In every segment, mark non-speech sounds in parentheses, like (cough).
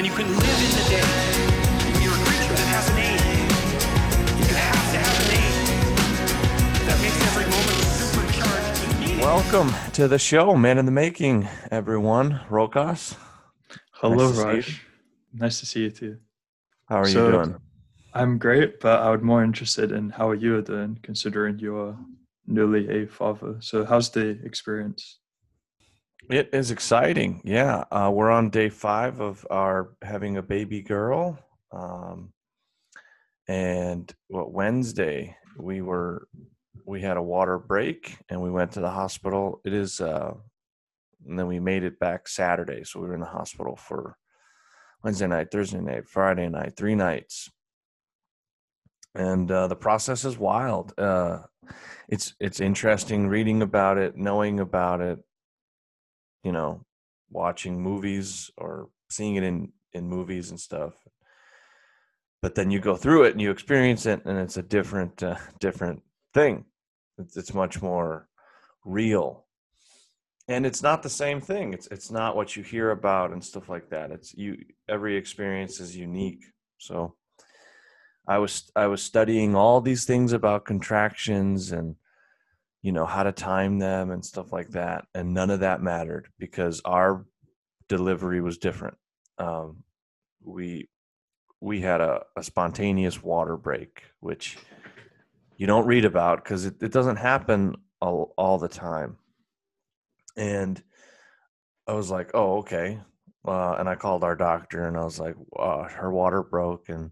and you can live in the day. You're a creature that has an aim. You have to have an aim. That makes every moment supercharged. Welcome to the show, Man in the Making, everyone. Rokas, Hello, Nice to see you. Raj. Nice to see you too. how are So- you doing? I'm great, but I would more interested in how are you are doing, considering you're newly a father. So, how's the experience? It is exciting. Yeah, uh, we're on day five of our having a baby girl, um, and what Wednesday we were we had a water break and we went to the hospital. It is, uh, and then we made it back Saturday, so we were in the hospital for Wednesday night, Thursday night, Friday night, three nights. and uh, the process is wild. Uh, it's it's interesting reading about it, knowing about it, you know, watching movies or seeing it in in movies and stuff. But then you go through it and you experience it, and it's a different uh, (laughs) different thing. It's, it's much more real, and it's not the same thing. It's it's not what you hear about and stuff like that. It's you. Every experience is unique. So. I was I was studying all these things about contractions and you know how to time them and stuff like that, and none of that mattered because our delivery was different. Um, we we had a, a spontaneous water break, which you don't read about because it, it doesn't happen all, all the time. And I was like, oh okay, uh, and I called our doctor and I was like, uh, her water broke and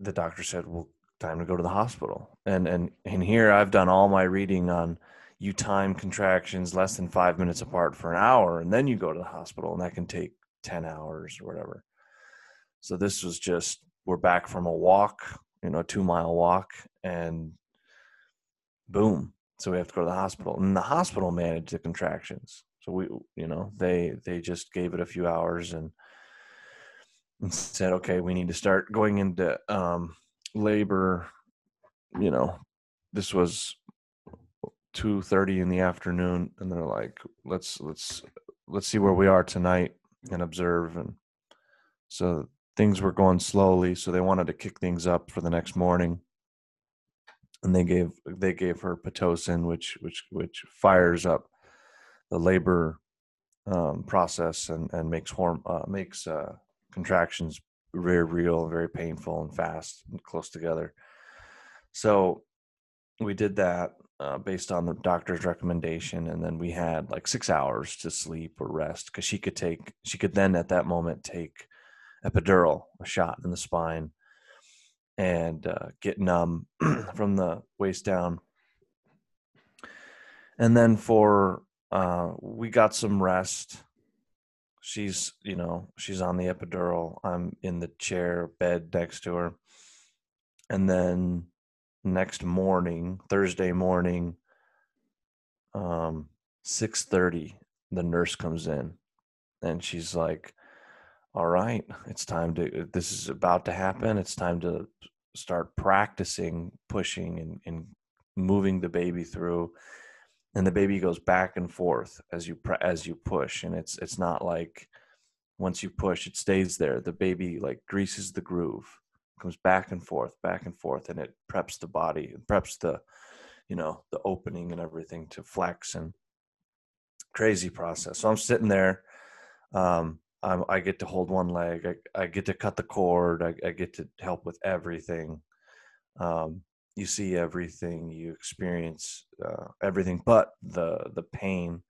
the doctor said, "Well, time to go to the hospital." And and and here I've done all my reading on you time contractions less than 5 minutes apart for an hour and then you go to the hospital and that can take 10 hours or whatever. So this was just we're back from a walk, you know, a 2-mile walk and boom. So we have to go to the hospital. And the hospital managed the contractions. So we you know, they they just gave it a few hours and and said, okay, we need to start going into um, labor. You know, this was two thirty in the afternoon, and they're like, let's let's let's see where we are tonight and observe. And so things were going slowly, so they wanted to kick things up for the next morning. And they gave they gave her pitocin, which which which fires up the labor um, process and and makes horm uh, makes uh, contractions very real, and very painful and fast and close together. So we did that uh, based on the doctor's recommendation, and then we had like six hours to sleep or rest because she could take she could then at that moment take epidural, a shot in the spine, and uh, get numb (clears throat) from the waist down. And then for uh, we got some rest she's you know she's on the epidural i'm in the chair bed next to her. And then next morning thursday morning um 6:30 the nurse comes in and she's like all right it's time to this is about to happen. It's time to start practicing pushing and, and moving the baby through and the baby goes back and forth as you as you push and it's it's not like once you push it stays there. The baby like greases the groove comes back and forth back and forth and it preps the body it preps the you know the opening and everything to flex and crazy process. So i'm sitting there um I'm, i get to hold one leg I, I get to cut the cord I, I get to help with everything um you see everything you experience uh, everything but the the pain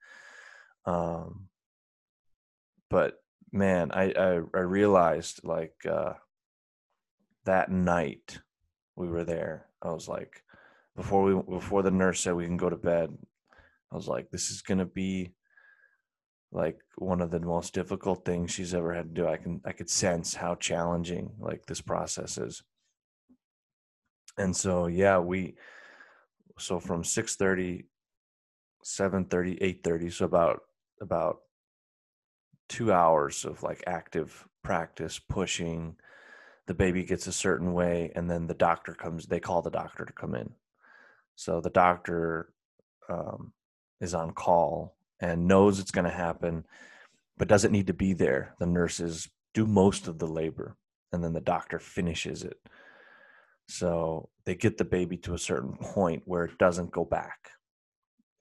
um but man i i, I realized like uh that night we were there i was like before we before the nurse said we can go to bed i was like this is gonna be like one of the most difficult things she's ever had to do. I can i could sense how challenging like this process is and so yeah we so from 6.30 7.30 8.30 so about about two hours of like active practice pushing the baby gets a certain way and then the doctor comes they call the doctor to come in so the doctor um, is on call and knows it's going to happen but doesn't need to be there. The nurses do most of the labor, and then the doctor finishes it. So they get the baby to a certain point where it doesn't go back.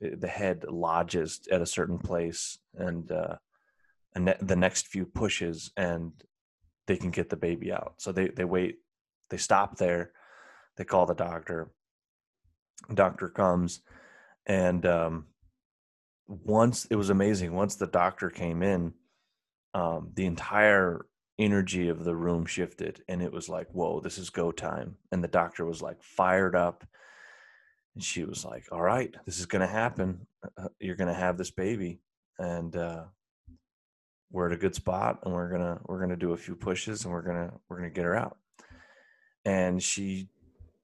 The head lodges at a certain place, and uh, the next few pushes, and they can get the baby out. So they they wait, they stop there, they call the doctor. Doctor comes, and um, once it was amazing. Once the doctor came in, um, the entire energy of the room shifted, and it was like, "Whoa, this is go time!" And the doctor was like fired up, and she was like, "All right, this is gonna happen. Uh, You're gonna have this baby, and uh, we're at a good spot, and we're gonna we're gonna do a few pushes, and we're gonna we're gonna get her out." And she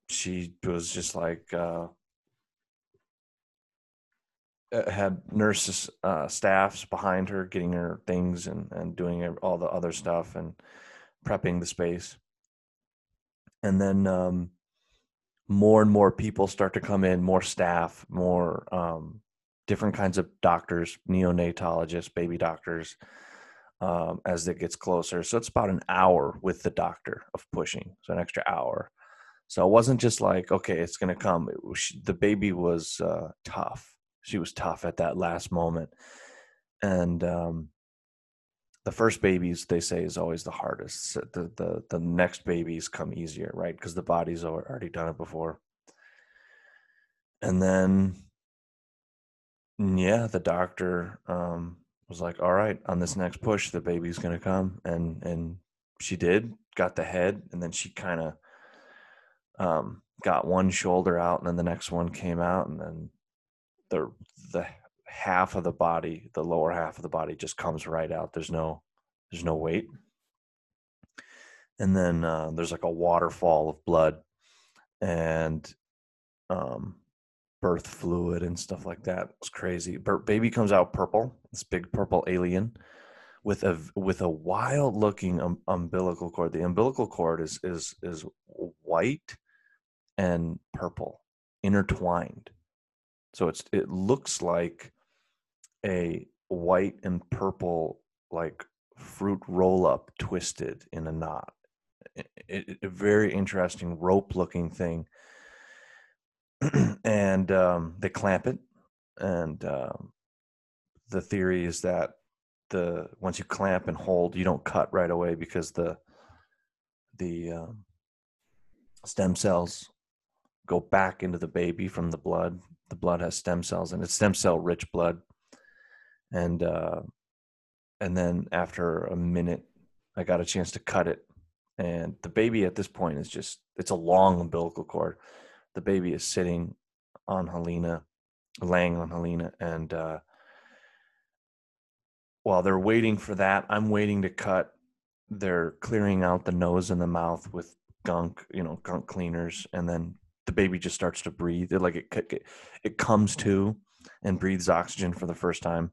she was just like. Uh, uh, had nurses uh, staffs behind her getting her things and, and doing all the other stuff and prepping the space. And then um, more and more people start to come in more staff more um, different kinds of doctors neonatologists baby doctors um, as it gets closer. So it's about an hour with the doctor of pushing so an extra hour. So it wasn't just like okay it's going to come was, the baby was uh, tough she was tough at that last moment and um, the first babies they say is always the hardest the the, the next babies come easier right because the body's already done it before. And then yeah the doctor um, was like all right on this next push the baby's going to come and and she did got the head and then she kind of um, got one shoulder out and then the next one came out and then the the half of the body the lower half of the body just comes right out. There's no there's no weight. And then uh, there's like a waterfall of blood and um birth fluid and stuff like that. It's crazy. Bir- baby comes out purple this big purple alien with a with a wild looking um, umbilical cord. The umbilical cord is is is white and purple intertwined so it's it looks like a white and purple like fruit roll up twisted in a knot. a very interesting rope looking thing. (clears throat) and um, they clamp it, and um, the theory is that the once you clamp and hold, you don't cut right away because the the um, stem cells go back into the baby from the blood. The blood has stem cells and it's stem cell rich blood. And uh, and then after a minute, I got a chance to cut it. And the baby at this point is just it's a long umbilical cord. The baby is sitting on Helena, laying on Helena, and uh, while they're waiting for that, I'm waiting to cut. They're clearing out the nose and the mouth with gunk, you know, gunk cleaners, and then the baby just starts to breathe. It like it it, comes to and breathes oxygen for the first time.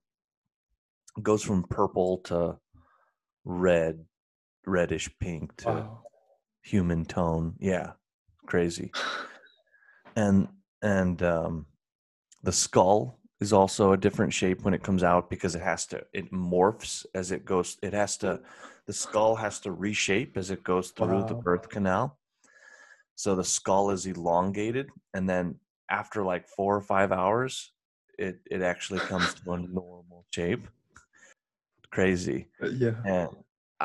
It goes from purple to red, reddish pink to Wow. human tone. Yeah, crazy. And and um, the skull is also a different shape when it comes out because it has to it morphs as it goes. It has to the skull has to reshape as it goes through the birth canal. So the skull is elongated, and then after like four or five hours, it it actually comes to a normal shape. Crazy Uh, yeah. and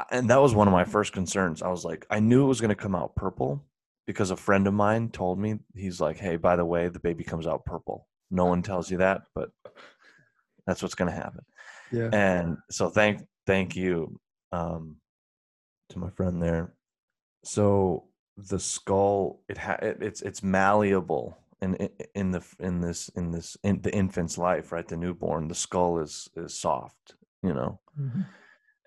and that was one of my first concerns. I was like, I knew it was going to come out purple because a friend of mine told me he's like, hey, by the way, the baby comes out purple. No one tells you that, but that's what's going to happen. Yeah. And so thank thank you um, to my friend there. So the skull it ha- it, it's it's malleable in in- in the in this in this in the infant's life, right? The newborn, the skull is is soft, you know Mhm.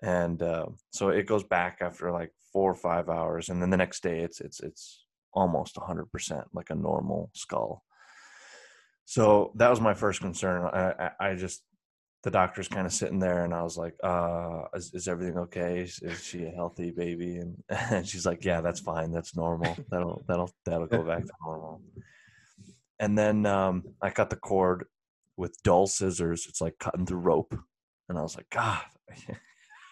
and uh, so it goes back after like four or five hours and then the next day it's it's it's almost 100% like a normal skull so that was my first concern i i, I just the doctor's kind of sitting there and i was like uh is, is everything okay is, is she a healthy baby and, (laughs) and she's like yeah that's fine that's normal (laughs) that'll that'll that'll go back to (laughs) normal and then um i cut the cord with dull scissors it's like cutting through rope and I was like, God,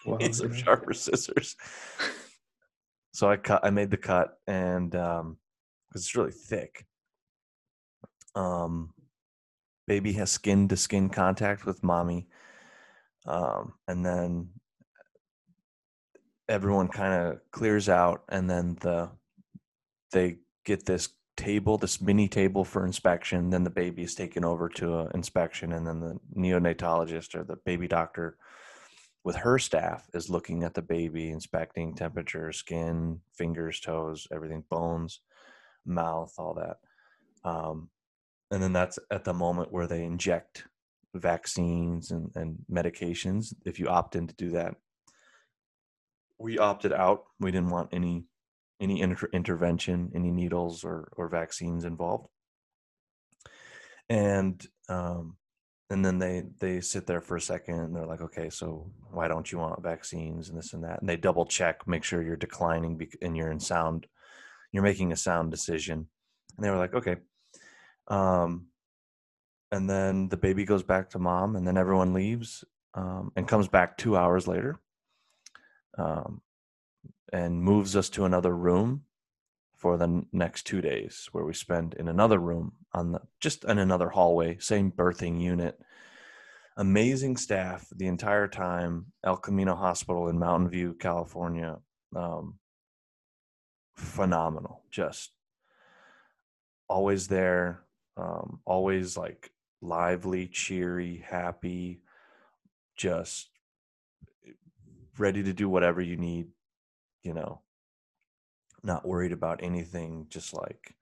Wow, need some sharper scissors. so I cut. I made the cut, and um, 'cause it's really thick. Um, baby has skin to skin contact with mommy, um, and then everyone kind of clears out, and then the they get this table, this mini table for inspection. Then the baby is taken over to a inspection, and then the neonatologist or the baby doctor with her staff is looking at the baby, inspecting temperature, skin, fingers, toes, everything, bones, mouth, all that. Um, and then that's at the moment where they inject vaccines and, and medications. If you opt in to do that, we opted out. We didn't want any any inter- intervention, any needles or or vaccines involved. And um, and then they they sit there for a second and they're like okay so why don't you want vaccines and this and that and they double check make sure you're declining and you're in sound you're making a sound decision and they were like okay um and then the baby goes back to mom and then everyone leaves um, and comes back two hours later um, and moves us to another room for the next two days where we spend in another room on the just in another hallway same birthing unit. Amazing staff the entire time el camino hospital in mountain view california um, phenomenal just always there um, always like lively cheery happy just ready to do whatever you need you know? Not worried about anything just like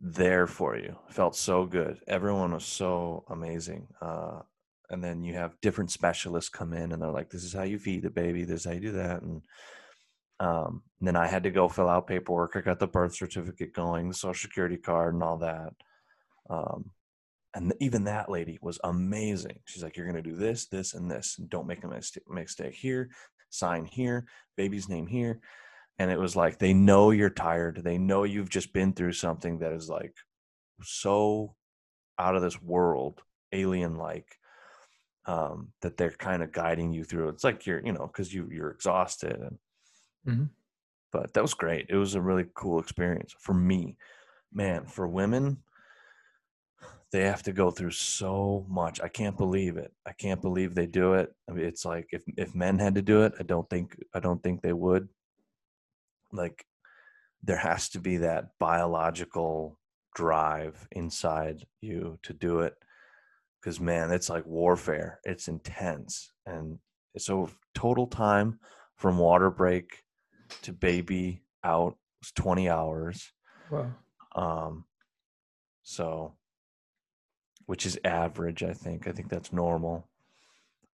there for you. Felt so good. Everyone was so amazing uh and then you have different specialists come in and they're like this is how you feed the baby. This is how you do that. And um then i had to go fill out paperwork i got the birth certificate going the social security card and all that um and even that lady was amazing. She's like you're going to do this this and this and don't make a mistake mistake here sign here baby's name here and it was like they know you're tired they know you've just been through something that is like so out of this world alien like um that they're kind of guiding you through. It's like you're you know because you you're exhausted and Mhm. but that was great. It was a really cool experience for me. Man for women they have to go through so much. I can't believe it. I can't believe they do it. I mean it's like if if men had to do it i don't think i don't think they would. Like there has to be that biological drive inside you to do it. Because man it's like warfare. It's intense. And so total time from water break to baby out was 20 hours. Wow. um so which is average i think. I think that's normal.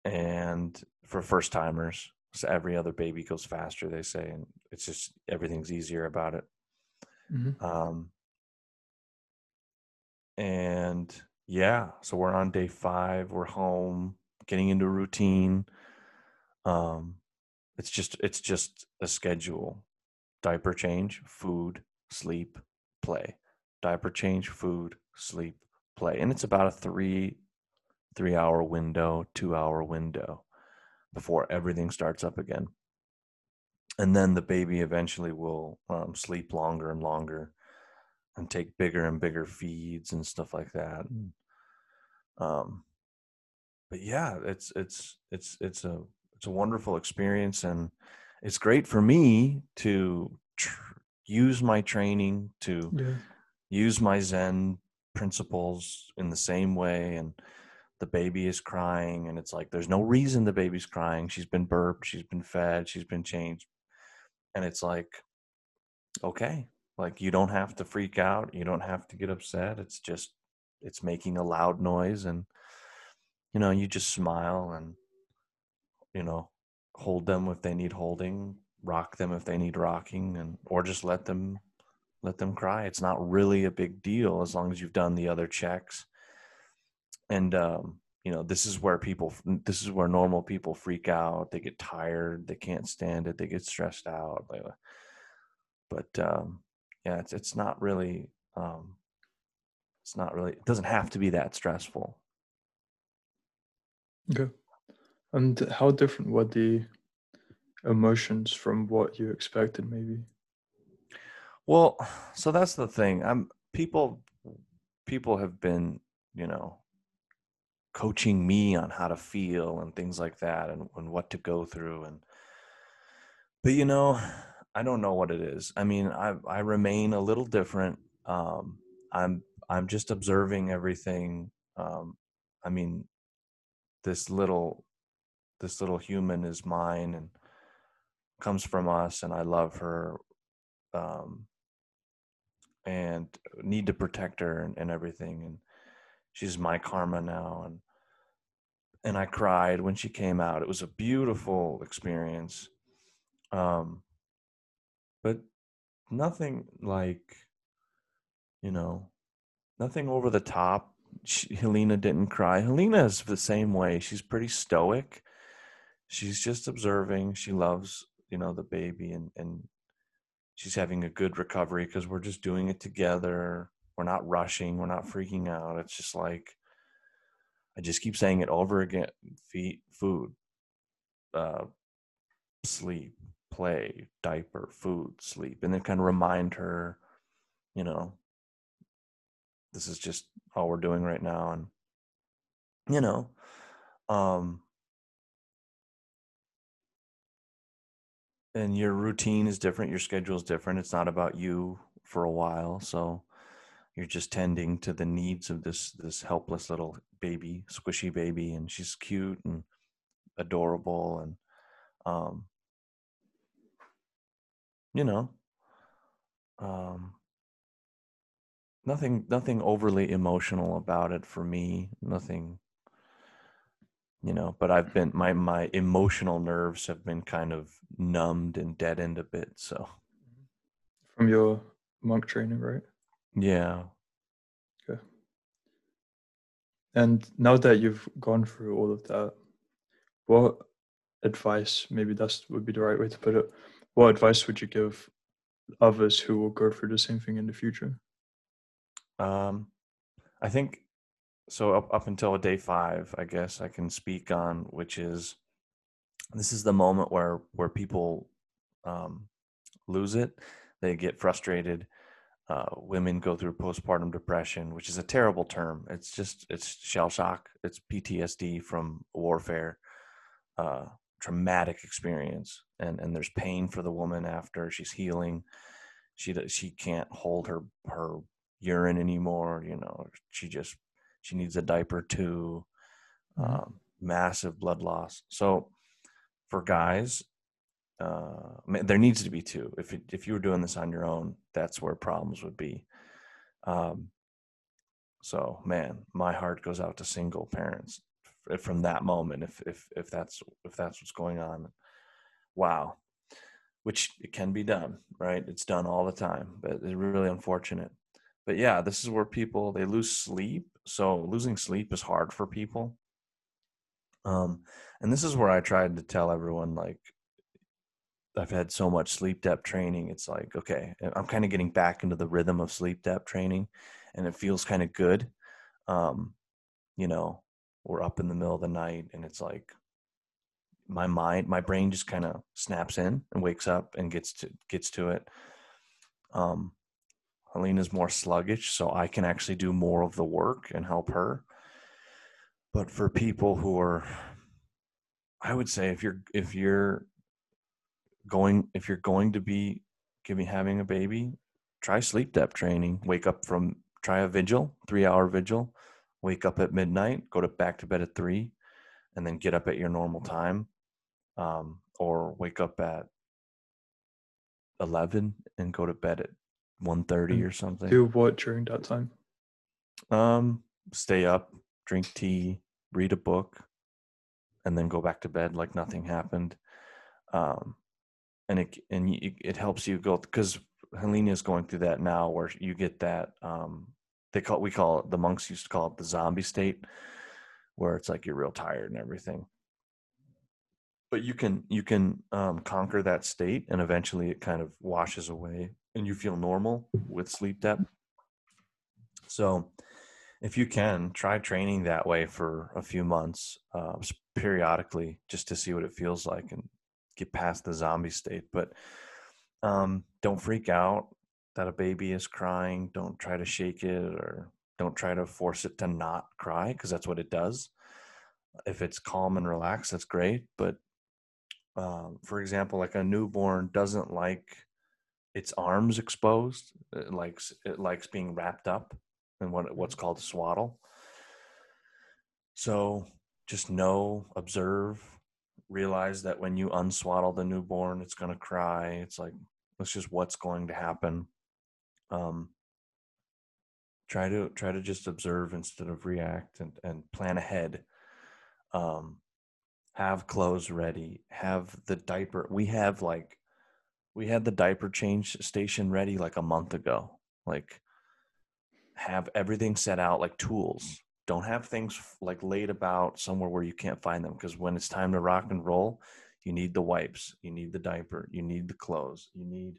And for first timers so every other baby goes faster they say and it's just everything's easier about it. Mhm. um and yeah so we're on day five we're home getting into routine. Um it's just it's just a schedule. Diaper change food sleep play. Diaper change food sleep play. And it's about a three three hour window two hour window before everything starts up again. And then the baby eventually will um, sleep longer and longer and take bigger and bigger feeds and stuff like that. And, um but yeah it's it's it's it's a it's a wonderful experience and it's great for me to tr- use my training to Yeah. use my zen principles in the same way and the baby is crying and it's like there's no reason the baby's crying she's been burped she's been fed she's been changed and it's like okay like you don't have to freak out you don't have to get upset it's just it's making a loud noise and you know you just smile and you know hold them if they need holding rock them if they need rocking and or just let them let them cry. It's not really a big deal as long as you've done the other checks. And um you know this is where people this is where normal people freak out. They get tired. They can't stand it. They get stressed out. But um yeah it's it's not really um it's not really it doesn't have to be that stressful. Okay. And how different were the emotions from what you expected, maybe? Well, so that's the thing. I'm people people have been, you know, coaching me on how to feel and things like that and, and what to go through and but you know, I don't know what it is. I mean, I I remain a little different. Um I'm I'm just observing everything. Um I mean, this little this little human is mine and comes from us and I love her. Um and need to protect her and, and everything and she's my karma now and and I cried when she came out. It was a beautiful experience. Um but nothing like you know, nothing over the top. She, Helena didn't cry. Helena is the same way. She's pretty stoic. She's just observing. She loves, you know, the baby and and she's having a good recovery because we're just doing it together. We're not rushing. We're not freaking out. It's just like I just keep saying it over again: feed, food, uh, sleep, play, diaper, food, sleep, and then kind of remind her, you know, this is just all we're doing right now, and you know, um, and your routine is different your schedule is different it's not about you for a while so you're just tending to the needs of this this helpless little baby squishy baby and she's cute and adorable and um you know um nothing nothing overly emotional about it for me nothing you know but i've been my my emotional nerves have been kind of numbed and deadened a bit so From your monk training, right? yeah Okay. And now that you've gone through all of that, what advice, maybe that would be the right way to put it, what advice would you give others who will go through the same thing in the future? um i think so up, up until day five i guess i can speak on which is this is the moment where where people um lose it they get frustrated uh, women go through postpartum depression, which is a terrible term. It's just it's shell shock. It's PTSD from warfare, uh, traumatic experience, and and there's pain for the woman after she's healing. She she can't hold her her urine anymore. You know, she just she needs a diaper too. Mhm. Um, massive blood loss. So for guys, uh, there needs to be two. If it, if you were doing this on your own, that's where problems would be. Um, so, man, my heart goes out to single parents from that moment. If if if that's if that's what's going on, wow. Which it can be done, right? It's done all the time, but it's really unfortunate. But yeah, this is where people they lose sleep. So losing sleep is hard for people. Um, and this is where I tried to tell everyone like I've had so much sleep depth training. It's like, okay, I'm kind of getting back into the rhythm of sleep depth training and it feels kind of good. Um, you know, we're up in the middle of the night and it's like my mind, my brain just kind of snaps in and wakes up and gets to gets to it. Um, Helena's more sluggish, so I can actually do more of the work and help her. But for people who are I would say if you're if you're going if you're going to be giving having a baby, try sleep depth training. Wake up from try a vigil, three hour vigil. Wake up at midnight, go to back to bed at three, and then get up at your normal time. Um, or wake up at eleven and go to bed at 1.30 or something. Do what during that time? Um, stay up, drink tea, read a book, and then go back to bed like nothing happened. Um, and it and it helps you go because Helena is going through that now, where you get that. Um, they call we call it the monks used to call it the zombie state, where it's like you're real tired and everything. But you can you can um, conquer that state, and eventually it kind of washes away, and you feel normal with sleep depth. So if you can try training that way for a few months uh, periodically just to see what it feels like and get past the zombie state. But um, don't freak out that a baby is crying. Don't try to shake it or don't try to force it to not cry because that's what it does. If it's calm and relaxed that's great. But um, for example like a newborn doesn't like its arms exposed it likes it likes being wrapped up in what what's called a swaddle. So just know observe realize that when you unswaddle the newborn it's going to cry. It's like that's just what's going to happen. Um try to try to just observe instead of react and and plan ahead. Um have clothes ready. Have the diaper we have like we had the diaper change station ready like a month ago like have everything set out like tools. Don't have things like laid about somewhere where you can't find them because when it's time to rock and roll you need the wipes you need the diaper you need the clothes you need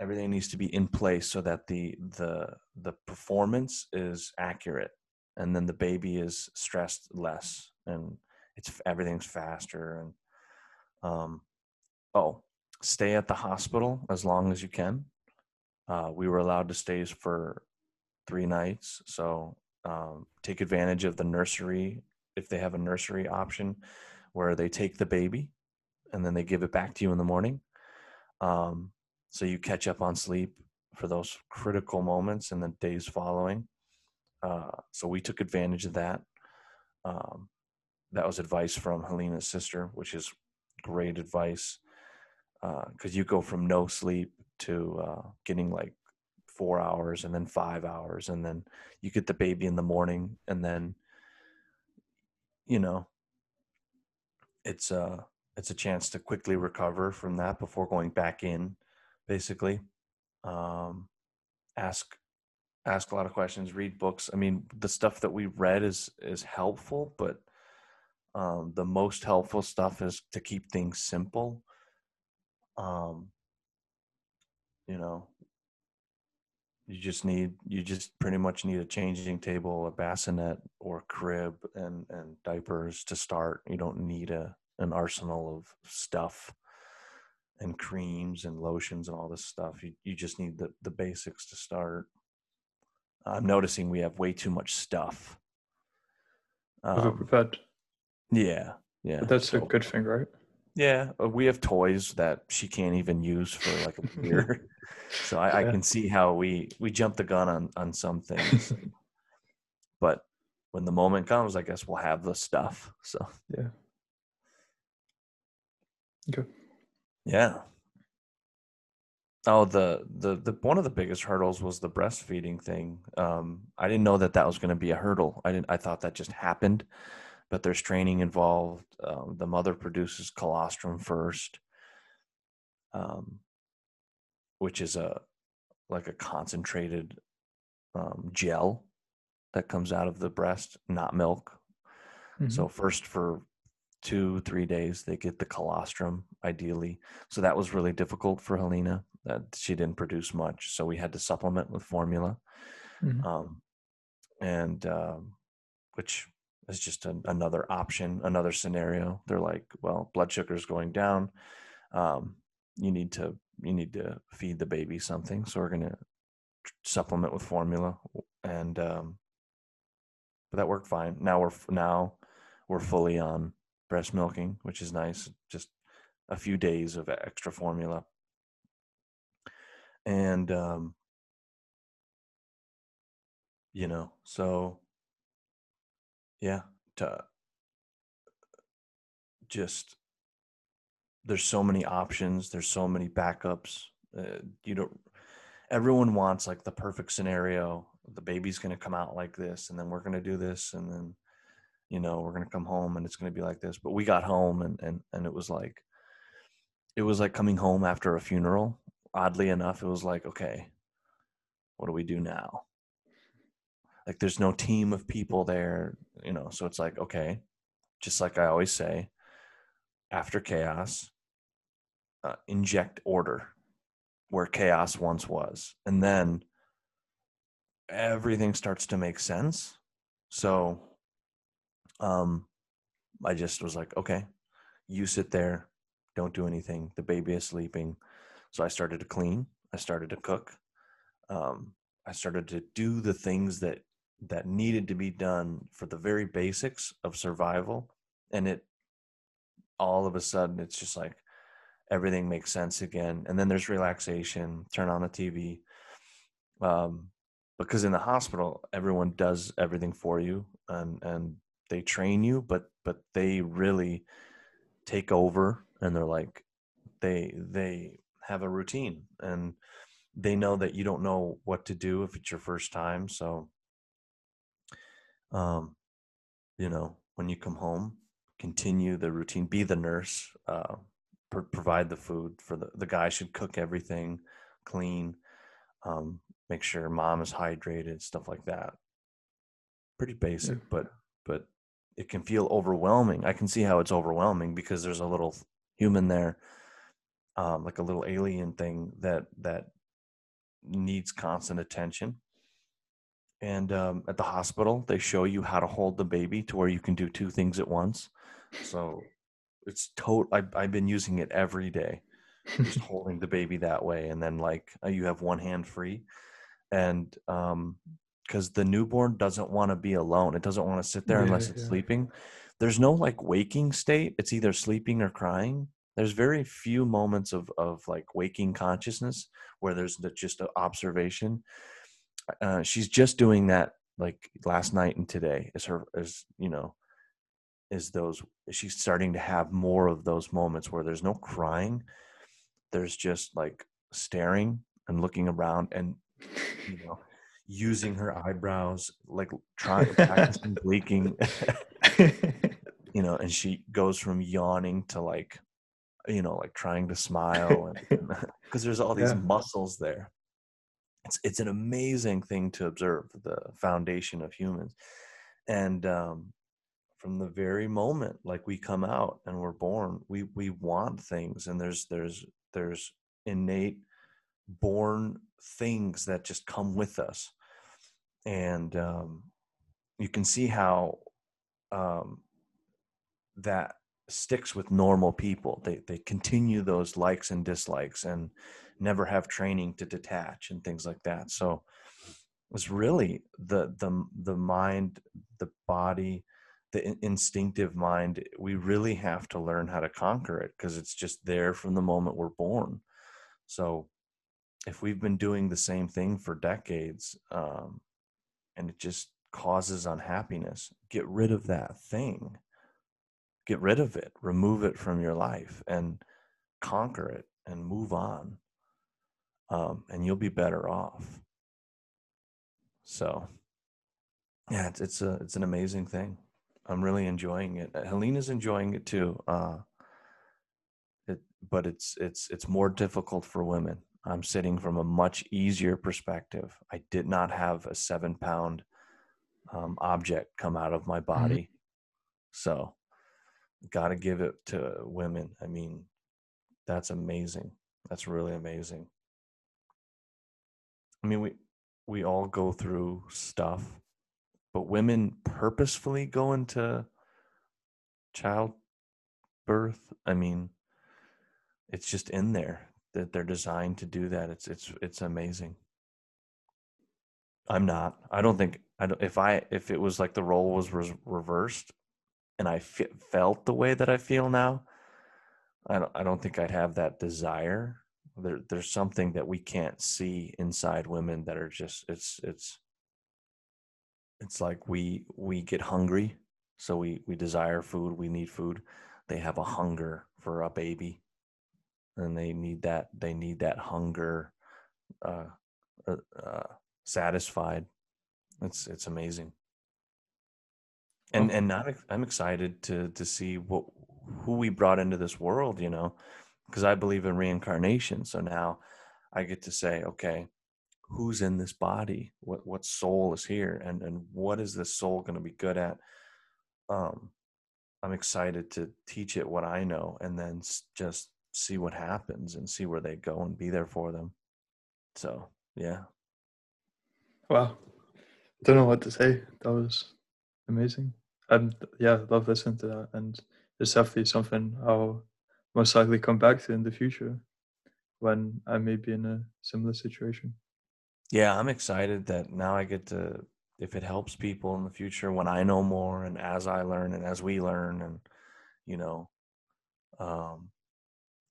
everything needs to be in place so that the the the performance is accurate and then the baby is stressed less and it's everything's faster and um oh stay at the hospital as long as you can. Uh, we were allowed to stay for three nights so um, take advantage of the nursery if they have a nursery option where they take the baby and then they give it back to you in the morning. Um, so you catch up on sleep for those critical moments in the days following. Uh, so we took advantage of that. Um, that was advice from helena's sister which is great advice because you go from no sleep to uh, getting like four hours and then five hours and then you get the baby in the morning and then you know it's a it's a chance to quickly recover from that before going back in basically. Um ask ask a lot of questions read books. I mean the stuff that we read is is helpful but um the most helpful stuff is to keep things simple um you know you just need you just pretty much need a changing table a bassinet or crib and and diapers to start you don't need a an arsenal of stuff and creams and lotions and all this stuff you, you just need the the basics to start i'm noticing we have way too much stuff um, prepared. yeah yeah But that's a good thing, right? Yeah, uh, we have toys that she can't even use for like a (laughs) year. so I, I can see how we we jump the gun on on some things. (laughs) but when the moment comes, I guess we'll have the stuff. So Yeah. Okay. yeah. Oh, the the the one of the biggest hurdles was the breastfeeding thing. Um, I didn't know that that was going to be a hurdle. I didn't. I thought that just happened, but there's training involved. Um, the mother produces colostrum first, um, which is a like a concentrated um, gel that comes out of the breast, not milk. Mhm. So first for two, three days, they get the colostrum ideally. So that was really difficult for Helena. That she didn't produce much, so we had to supplement with formula, Mhm. um, and um, which is just an, another option, another scenario. They're like, well, blood sugar's going down. Um, you need to you need to feed the baby something, so we're gonna supplement with formula, and um, but that worked fine. Now we're now we're fully on breast milking, which is nice. Just a few days of extra formula, and um, you know, so yeah, to just there's so many options. There's so many backups. Uh, you don't. Everyone wants like the perfect scenario. The baby's going to come out like this, and then we're going to do this, and then you know we're going to come home and it's going to be like this but we got home and and and it was like it was like coming home after a funeral oddly enough it was like okay what do we do now like there's no team of people there you know so it's like okay just like i always say after chaos uh, inject order where chaos once was and then everything starts to make sense. So um I just was like, okay, you sit there, don't do anything. The baby is sleeping. So I started to clean, I started to cook. Um I started to do the things that that needed to be done for the very basics of survival and it all of a sudden it's just like everything makes sense again and then there's relaxation turn on the tv um, because in the hospital everyone does everything for you and and they train you but but they really take over and they're like they they have a routine and they know that you don't know what to do if it's your first time so um you know when you come home continue the routine be the nurse uh pr- provide the food for the the guy should cook everything clean um make sure mom is hydrated stuff like that. Pretty basic but but it can feel overwhelming. I can see how it's overwhelming because there's a little human there um like a little alien thing that that needs constant attention and um, at the hospital they show you how to hold the baby to where you can do two things at once. So it's total I've, I've been using it every day just (laughs) holding the baby that way and then like uh, you have one hand free and um because the newborn doesn't want to be alone it doesn't want to sit there Yeah, unless it's yeah. sleeping. There's no like waking state it's either sleeping or crying. There's very few moments of of like waking consciousness where there's just an observation uh, she's just doing that like last night and today is her is you know is those she's starting to have more of those moments where there's no crying there's just like staring and looking around and you know using her eyebrows like trying practicing (laughs) blinking (laughs) (laughs) you know and she goes from yawning to like you know like trying to smile because there's all these Yeah. muscles there it's it's an amazing thing to observe the foundation of humans. And um from the very moment like we come out and we're born we we want things and there's there's there's innate born things that just come with us. And um you can see how um that sticks with normal people. They they continue those likes and dislikes and never have training to detach and things like that. So it's really the the the mind the body the in- instinctive mind we really have to learn how to conquer it because it's just there from the moment we're born. So if we've been doing the same thing for decades um, and it just causes unhappiness get rid of that thing get rid of it remove it from your life and conquer it and move on um, and you'll be better off. So yeah it's, it's a it's an amazing thing. I'm really enjoying it. Uh, helena's enjoying it too uh it, but it's it's it's more difficult for women. I'm sitting from a much easier perspective. I did not have a seven pound um, object come out of my body. So got to give it to women i mean that's amazing that's really amazing. I mean we we all go through stuff but women purposefully go into childbirth i mean it's just in there that they're designed to do that it's it's it's amazing. I'm not i don't think i don't if i if it was like the role was res- reversed and i felt the way that i feel now i don't i don't think i'd have that desire. There there's something that we can't see inside women that are just it's it's it's like we we get hungry so we we desire food we need food. They have a hunger for a baby and they need that they need that hunger uh, uh, uh satisfied. It's it's amazing and Oh. and not i'm excited to to see what who we brought into this world you know because i believe in reincarnation so now i get to say okay who's in this body what what soul is here and and what is this soul going to be good at um i'm excited to teach it what i know and then s- just see what happens and see where they go and be there for them so yeah Wow. don't know what to say. That was amazing. And yeah, love listening to that. And it's definitely something I'll most likely come back to in the future when I may be in a similar situation. Yeah, I'm excited that now I get to if it helps people in the future when I know more and as I learn and as we learn and you know um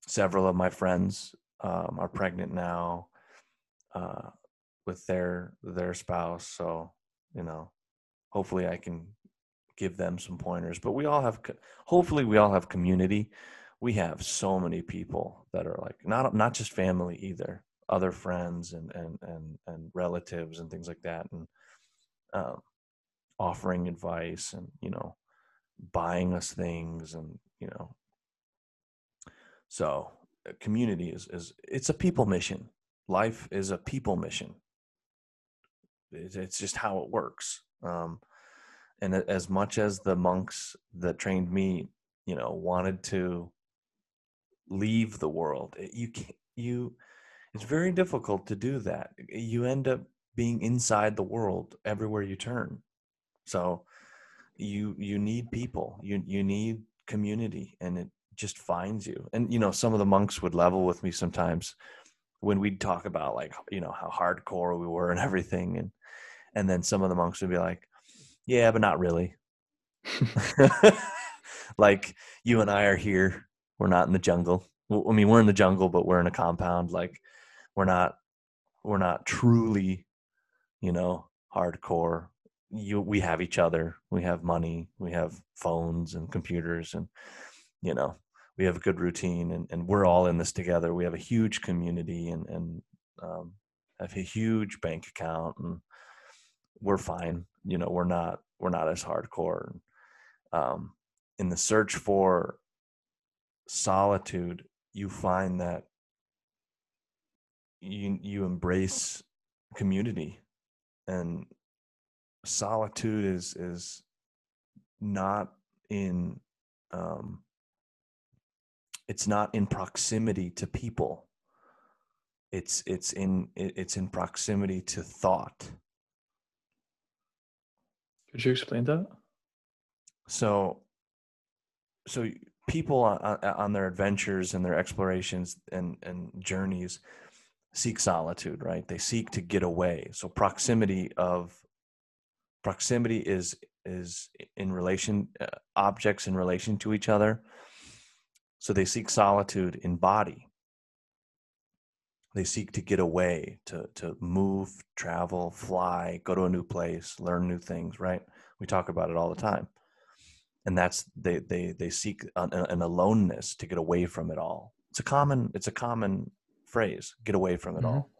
several of my friends um are pregnant now uh with their their spouse so you know hopefully I can give them some pointers but we all have hopefully we all have community. We have so many people that are like not not just family either other friends and and and, and relatives and things like that and um, offering advice and you know buying us things and you know. So uh, community is is it's a people mission. Life is a people mission. It's, it's just how it works. Um, and as much as the monks that trained me you know wanted to leave the world it- you can't you it's very difficult to do that. You end up being inside the world everywhere you turn. So you you need people. You you need community and it just finds you. And you know some of the monks would level with me sometimes when we'd talk about like you know how hardcore we were and everything and and then some of the monks would be like yeah but not really (laughs) (laughs) like you and I are here. We're not in the jungle. I mean, we're in the jungle, but we're in a compound. Like we're not, we're not truly, you know, hardcore. You, we have each other. We have money. We have phones and computers, and you know, we have a good routine, and, and we're all in this together. We have a huge community, and and um, have a huge bank account, and we're fine. You know, we're not we're not as hardcore. Um, in the search for solitude, you find that you you embrace community, and solitude is is not in um, it's not in proximity to people. It's it's in it's in proximity to thought. Could you explain that? so so people on, on their adventures and their explorations and and journeys seek solitude right? They seek to get away. So proximity of proximity is is in relation uh, objects in relation to each other. So they seek solitude in body they seek to get away to to move travel fly go to a new place learn new things right? We talk about it all the time. And that's they they they seek an, an aloneness to get away from it all. It's a common it's a common phrase get away from it Mhm. all.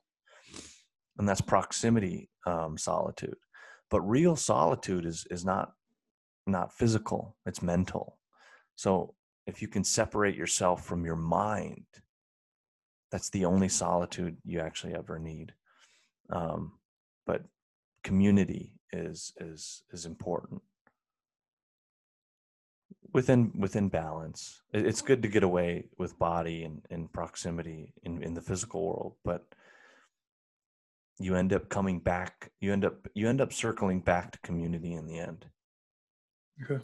And that's proximity um, solitude. But real solitude is is not not physical it's mental. So if you can separate yourself from your mind that's the only solitude you actually ever need um, but community is is is important within within balance it's good to get away with body and, and proximity in, in the physical world but you end up coming back you end up you end up circling back to community in the end Okay.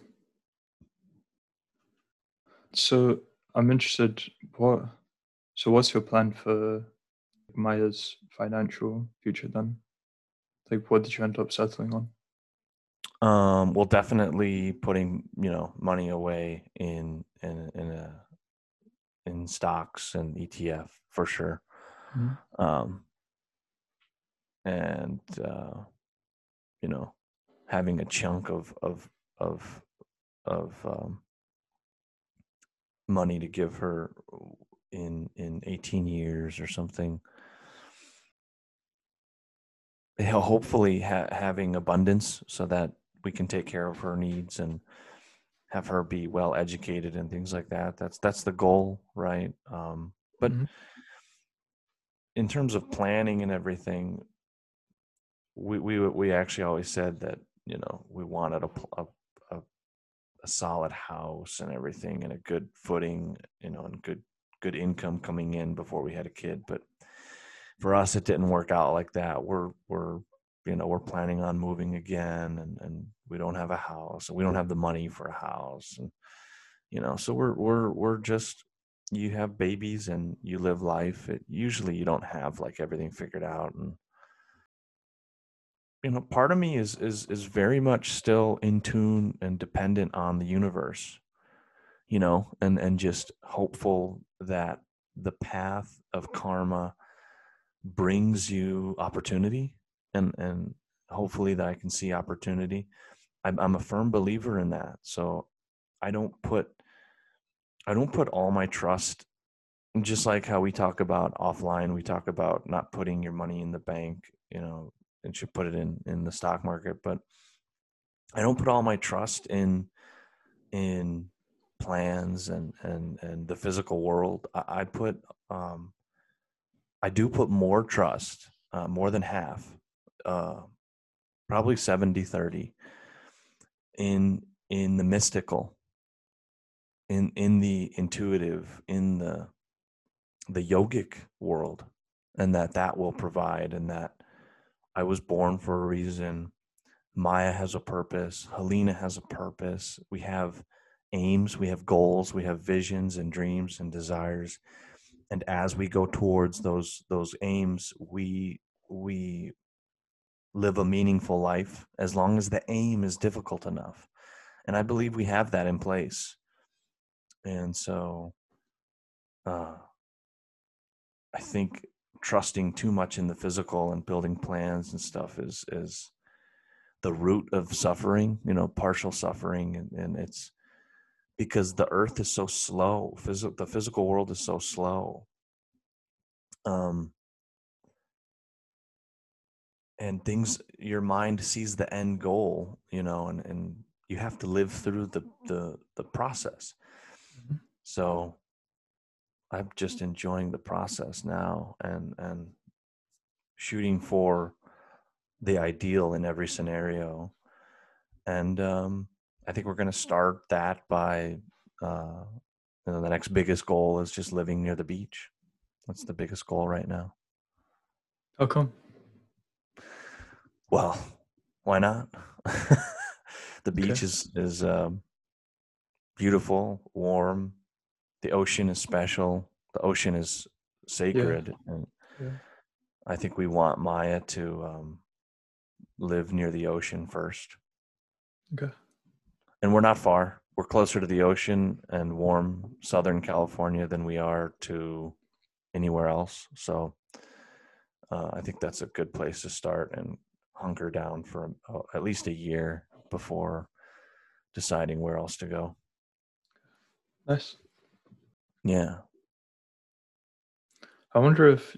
So I'm interested. What? So what's your plan for Maya's financial future then? Like, what did you end up settling on? um well definitely putting you know money away in in in a in stocks and etf for sure Mhm. um and uh you know having a chunk of of of of um money to give her in in 18 years or something. Hopefully ha- having abundance so that we can take care of her needs and have her be well educated and things like that. That's that's the goal right? Um but Mhm. in terms of planning and everything we we we actually always said that you know we wanted a a, a, a solid house and everything and a good footing you know and good good income coming in before we had a kid but for us it didn't work out like that. We're we're you know we're planning on moving again and and we don't have a house and we don't have the money for a house and you know so we're we're we're just you have babies and you live life. It, usually you don't have like everything figured out and you know part of me is is is very much still in tune and dependent on the universe you know and and just hopeful that the path of karma brings you opportunity and and hopefully that i can see opportunity. I'm, I'm a firm believer in that. So i don't put i don't put all my trust just like how we talk about offline we talk about not putting your money in the bank you know and should put it in in the stock market but i don't put all my trust in in plans and and and the physical world i, I put um i do put more trust uh, more than half uh probably 70 30 in in the mystical in in the intuitive in the the yogic world and that that will provide and that i was born for a reason. Maya has a purpose. Helena has a purpose. We have aims we have goals we have visions and dreams and desires. And as we go towards those those aims we we live a meaningful life as long as the aim is difficult enough. And i believe we have that in place. And so uh I think trusting too much in the physical and building plans and stuff is is the root of suffering, you know, partial suffering and, and it's because the earth is so slow. The physical world is so slow. Um and things your mind sees the end goal, you know, and, and you have to live through the the the process. Mhm. So I'm just enjoying the process now and and shooting for the ideal in every scenario. And um, I think we're going to start that by uh, you know, the next biggest goal is just living near the beach. That's the biggest goal right now. How come? Well, why not? (laughs) the beach Okay. is is um, beautiful, warm. The ocean is special. The ocean is sacred, and Yeah. I think we want Maya to um, live near the ocean first. Okay. And we're not far. We're closer to the ocean and warm Southern California than we are to anywhere else. So uh, I think that's a good place to start and hunker down for uh, at least a year before deciding where else to go. Nice. Yeah. I wonder if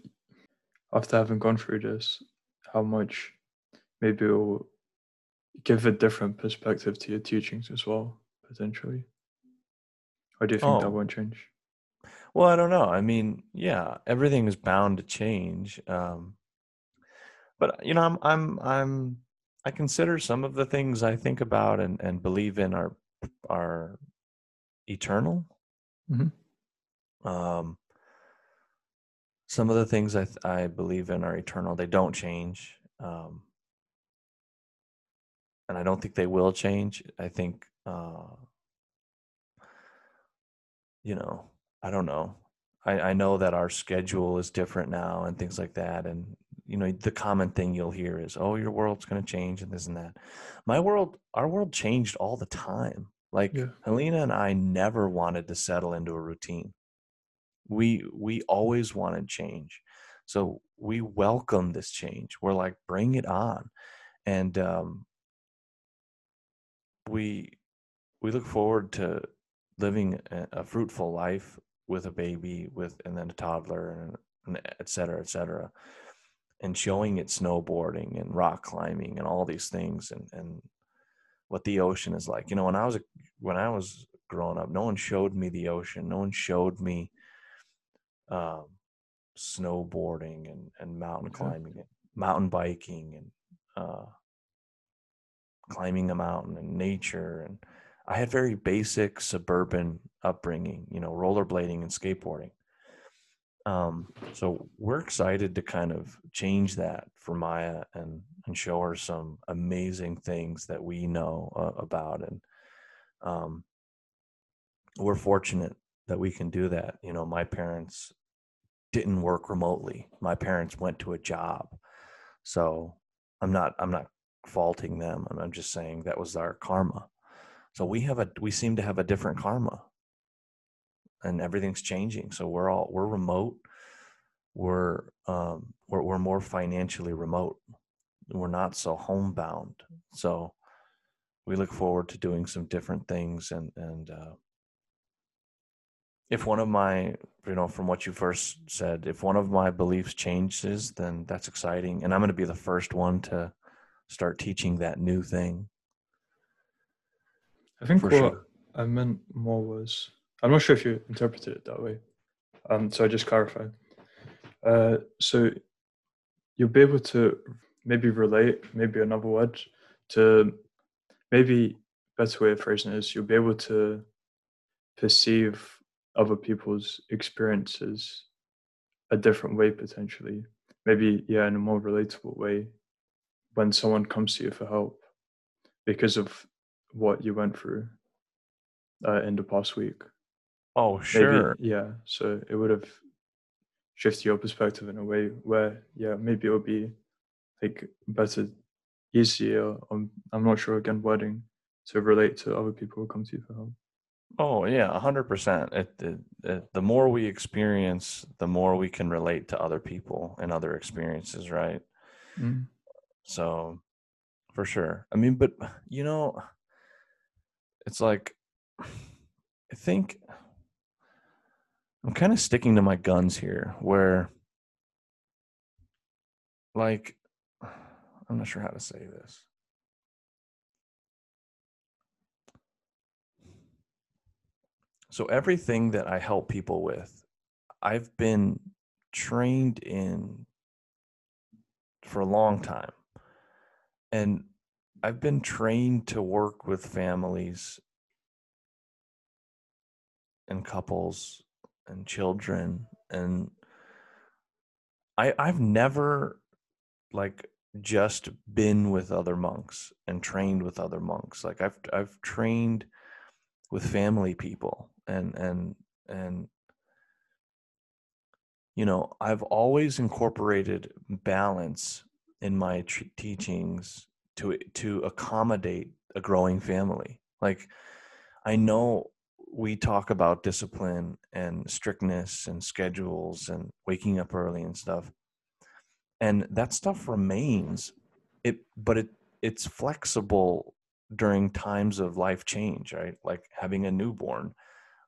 after having gone through this, how much maybe it will give a different perspective to your teachings as well, potentially. Or do you think that Oh. won't change? Well, I don't know. I mean, yeah, everything is bound to change. Um, but you know, I'm, I'm, I'm, I consider some of the things I think about and, and believe in are, are eternal. Mhm. Um, some of the things I, th- I believe in are eternal. They don't change. Um, and I don't think they will change. I think, uh, you know, I don't know. I, I know that our schedule is different now and things like that. And, you know, the common thing you'll hear is, oh, your world's going to change and this and that. My world, our world changed all the time. Like Yeah. Helena and I never wanted to settle into a routine. We, we always wanted change. So we welcome this change. We're like, bring it on. And, um, we, we look forward to living a, a fruitful life with a baby with and then a toddler and, and et cetera et cetera and showing it snowboarding and rock climbing and all these things and and what the ocean is like. You know when i was a, when i was growing up no one showed me the ocean. No one showed me um snowboarding and and mountain climbing and mountain biking and uh climbing a mountain and nature and I had very basic suburban upbringing, you know, rollerblading and skateboarding. Um, so we're excited to kind of change that for Maya and and show her some amazing things that we know uh, about, and um, we're fortunate that we can do that. You know, my parents didn't work remotely. My parents went to a job, so I'm not I'm not faulting them. I'm just saying that was our karma. So we have a we seem to have a different karma and everything's changing. So we're all we're remote. We're um, we're we're more financially remote. We're not so homebound. So we look forward to doing some different things and and uh, if one of my you know from what you first said if one of my beliefs changes then that's exciting and i'm going to be the first one to start teaching that new thing I think For what sure. I meant more was I'm not sure if you interpreted it that way. Um, so I just clarify. Uh, so you'll be able to maybe relate, maybe another word to maybe better way of phrasing it is you'll be able to perceive other people's experiences a different way potentially. Maybe yeah, in a more relatable way when someone comes to you for help because of what you went through uh, in the past week. oh Maybe, sure yeah. So it would have shifted your perspective in a way where, yeah, maybe it would be like better, easier. Um, I'm not sure again wording to relate to other people who come to you for help. oh yeah 100% it, it, it, the more we experience the more we can relate to other people and other experiences right Mm. So for sure. I mean, but you know, it's like I think I'm kind of sticking to my guns here where like I'm not sure how to say this. So everything that I help people with, I've been trained in for a long time. And I've been trained to work with families and couples and children and I I've never like just been with other monks and trained with other monks. Like I've I've trained with family people and and and you know, I've always incorporated balance in my teachings to to accommodate a growing family. Like I know we talk about discipline and strictness and schedules and waking up early and stuff. And that stuff remains it but it it's flexible during times of life change, right? Like having a newborn.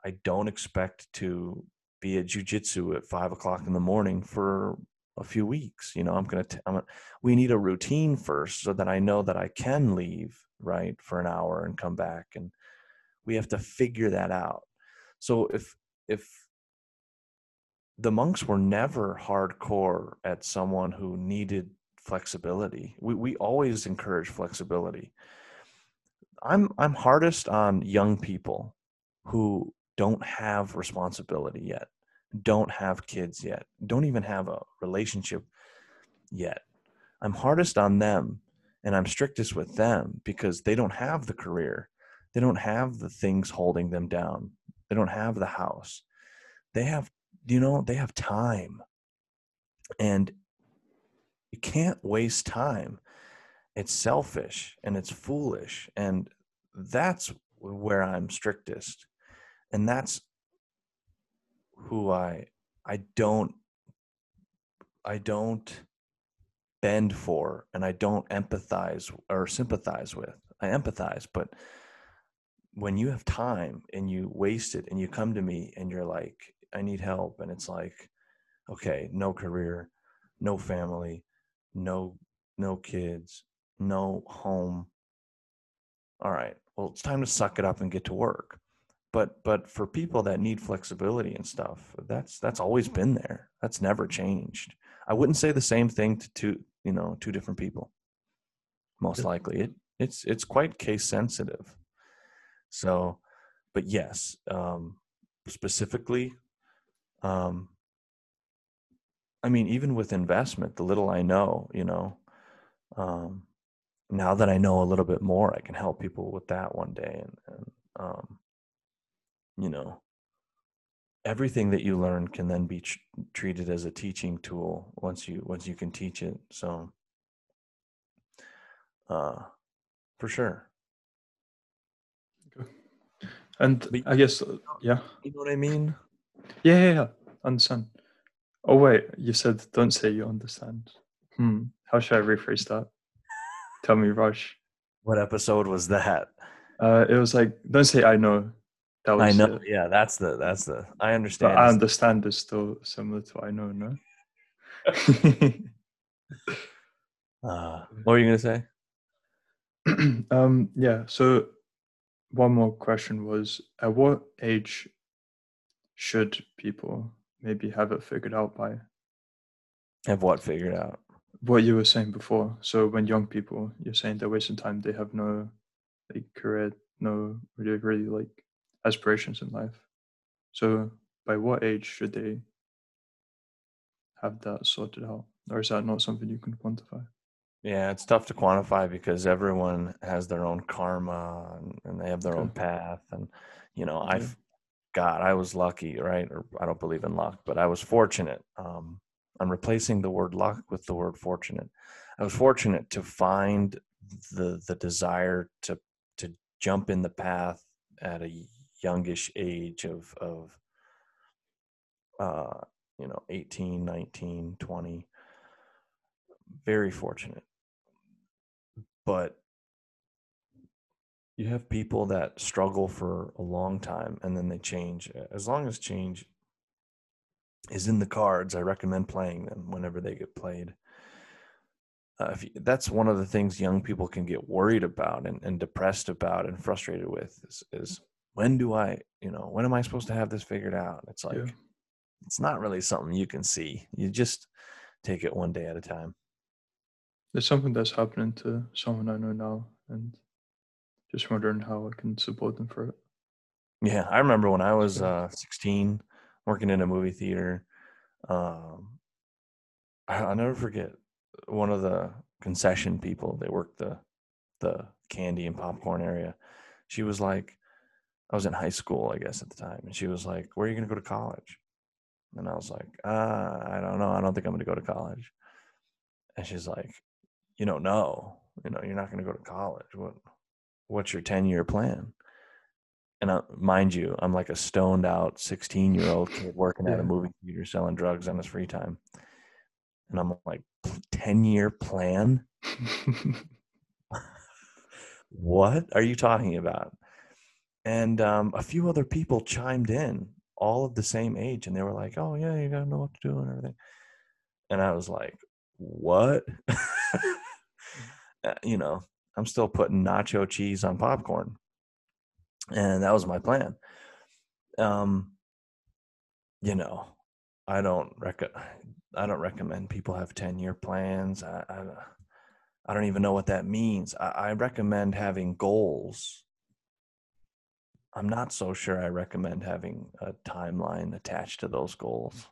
I don't expect to be at jujitsu at five o'clock in the morning for a few weeks. You know, I'm gonna. T- I'm gonna we need a routine first, so that I know that I can leave right for an hour and come back, and we have to figure that out. So if if the monks were never hardcore at someone who needed flexibility, we we always encourage flexibility. I'm I'm hardest on young people who don't have responsibility yet, don't have kids yet, don't even have a relationship yet. I'm hardest on them and I'm strictest with them because they don't have the career. They don't have the things holding them down. They don't have the house. They have, you know, they have time. And you can't waste time. It's selfish and it's foolish. And that's where I'm strictest. And that's who I I don't I don't bend for and I don't empathize or sympathize with. I empathize, but when you have time and you waste it and you come to me and you're like, I need help, and it's like, okay, no career, no family, no no kids, no home. All right. Well, it's time to suck it up and get to work. But but for people that need flexibility and stuff, that's that's always been there. That's never changed. I wouldn't say the same thing to two, you know, two different people. Most likely. It it's it's quite case sensitive. So, but yes, um specifically um I mean, even with investment, the little I know, you know, um, now that I know a little bit more, I can help people with that one day. And, and um, you know, everything that you learn can then be tr- treated as a teaching tool once you once you can teach it. So, uh, for sure. And But- I guess, uh, yeah, You know what I mean? yeah, yeah, yeah. Understand. Oh wait, you said don't say you understand. Hmm. How should I rephrase that? Tell me, Raj. What episode was that? Uh, it was like don't say I know. That was I know. it. Yeah, that's the that's the. I But understand. I understand is still similar to I know, no? (laughs) Uh, what were you gonna say? (clears throat) um, yeah. So one more question was: At what age should people maybe have it figured out by? Have what figured out? What you were saying before. So when young people, you're saying they're wasting time. They have no like career, no really, really like aspirations in life. So by what age should they have that sorted out, or is that not something you can quantify? Yeah, it's tough to quantify because everyone has their own karma and, and they have their own path. And you know, Okay. I've God, I was lucky, right? Or I don't believe in luck, but I was fortunate. Um, I'm replacing the word luck with the word fortunate. I was fortunate to find the the desire to to jump in the path at a youngish age of of uh you know 18 19 20 very fortunate. But you have people that struggle for a long time and then they change. As long as change is in the cards i recommend playing them whenever they get played. Uh, if you, that's one of the things young people can get worried about and, and depressed about and frustrated with is, is when do i you know when am i supposed to have this figured out it's like Yeah. it's not really something you can see you just take it one day at a time There's something that's happening to someone I know now, and just wondering how I can support them for it. Yeah, I remember when I was uh, 16, working in a movie theater. Um, I- I'll never forget one of the concession people. They worked the the candy and popcorn area. She was like, I was in high school, I guess, at the time, and she was like, "Where are you going to go to college?" And I was like, uh, "I don't know. I don't think I'm going to go to college." And she's like, "You don't know. You know, you're not going to go to college. What? What's your 10 year plan?" and uh, mind you, I'm like a stoned out 16 year old kid working at a movie theater selling drugs on his free time. And I'm like, 10 year plan? (laughs) (laughs) What are you talking about? And um, a few other people chimed in, all of the same age, and they were like, oh, yeah, you got to know what to do and everything. And I was like, what? (laughs) You know, I'm still putting nacho cheese on popcorn. And that was my plan. Um, you know, I don't rec- I don't recommend people have 10 year plans. I, I, I don't even know what that means. I, I recommend having goals. I'm not so sure I recommend having a timeline attached to those goals.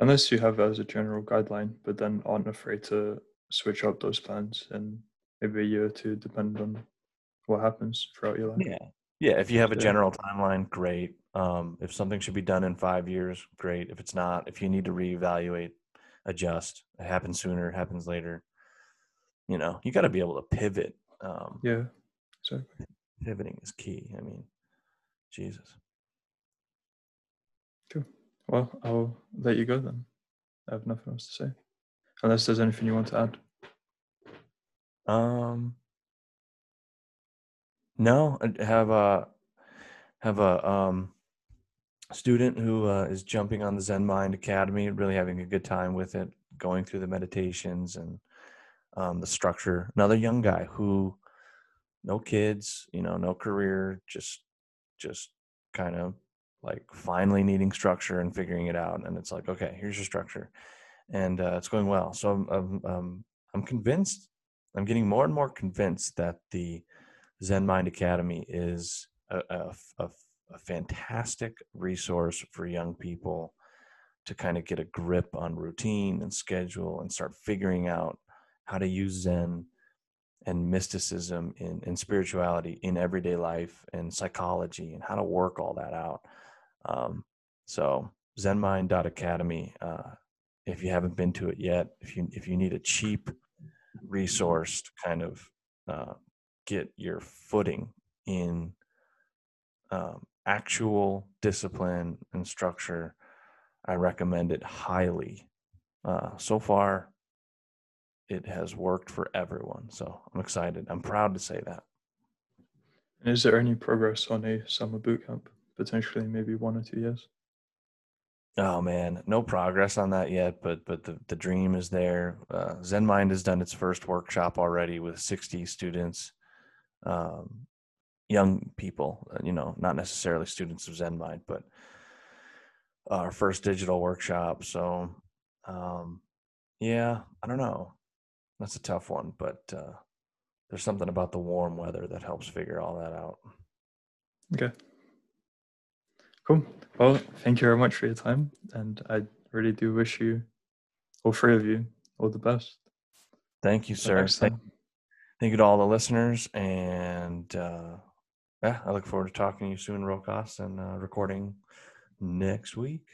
Unless you have as a general guideline, but then aren't afraid to switch up those plans in maybe a year or two, depending on what happens throughout your life. Yeah. Yeah. If you have a general timeline, great. Um, if something should be done in five years, great. If it's not, if you need to reevaluate, adjust, it happens sooner, it happens later. You know, you got to be able to pivot. Um, Yeah, exactly. Pivoting is key. I mean, Jesus. Cool. Well, I'll let you go then. I have nothing else to say. Unless there's anything you want to add. Um, no, I have a have a um student who uh, is jumping on the Zen Mind Academy, really having a good time with it, going through the meditations and um, the structure. Another young guy who, no kids, you know, no career, just just kind of like finally needing structure and figuring it out. And it's like, okay, here's your structure, and uh, it's going well. So I'm I'm, um, I'm convinced. I'm getting more and more convinced that the Zen Mind Academy is a, a, a, a fantastic resource for young people to kind of get a grip on routine and schedule and start figuring out how to use Zen and mysticism in, in spirituality in everyday life and psychology and how to work all that out. Um, so zenmind.academy, uh, if you haven't been to it yet, if you, if you need a cheap resource to kind of uh, get your footing in um, actual discipline and structure, I recommend it highly. Uh, so far, it has worked for everyone. So I'm excited. I'm proud to say that. And is there any progress on a summer boot camp? Potentially, maybe one or two years. Oh man, no progress on that yet, but but the the dream is there. Uh, Zen Mind has done its first workshop already with 60 students, um, young people. uh, You know, not necessarily students of Zen Mind, but our first digital workshop. So, um, yeah, I don't know. That's a tough one, but uh, there's something about the warm weather that helps figure all that out. Okay. Cool. Well, thank you very much for your time. And I really do wish you, all three of you, all the best. Thank you, sir. Thank, thank you to all the listeners, and uh, yeah, I look forward to talking to you soon, Rokas, and uh, recording next week.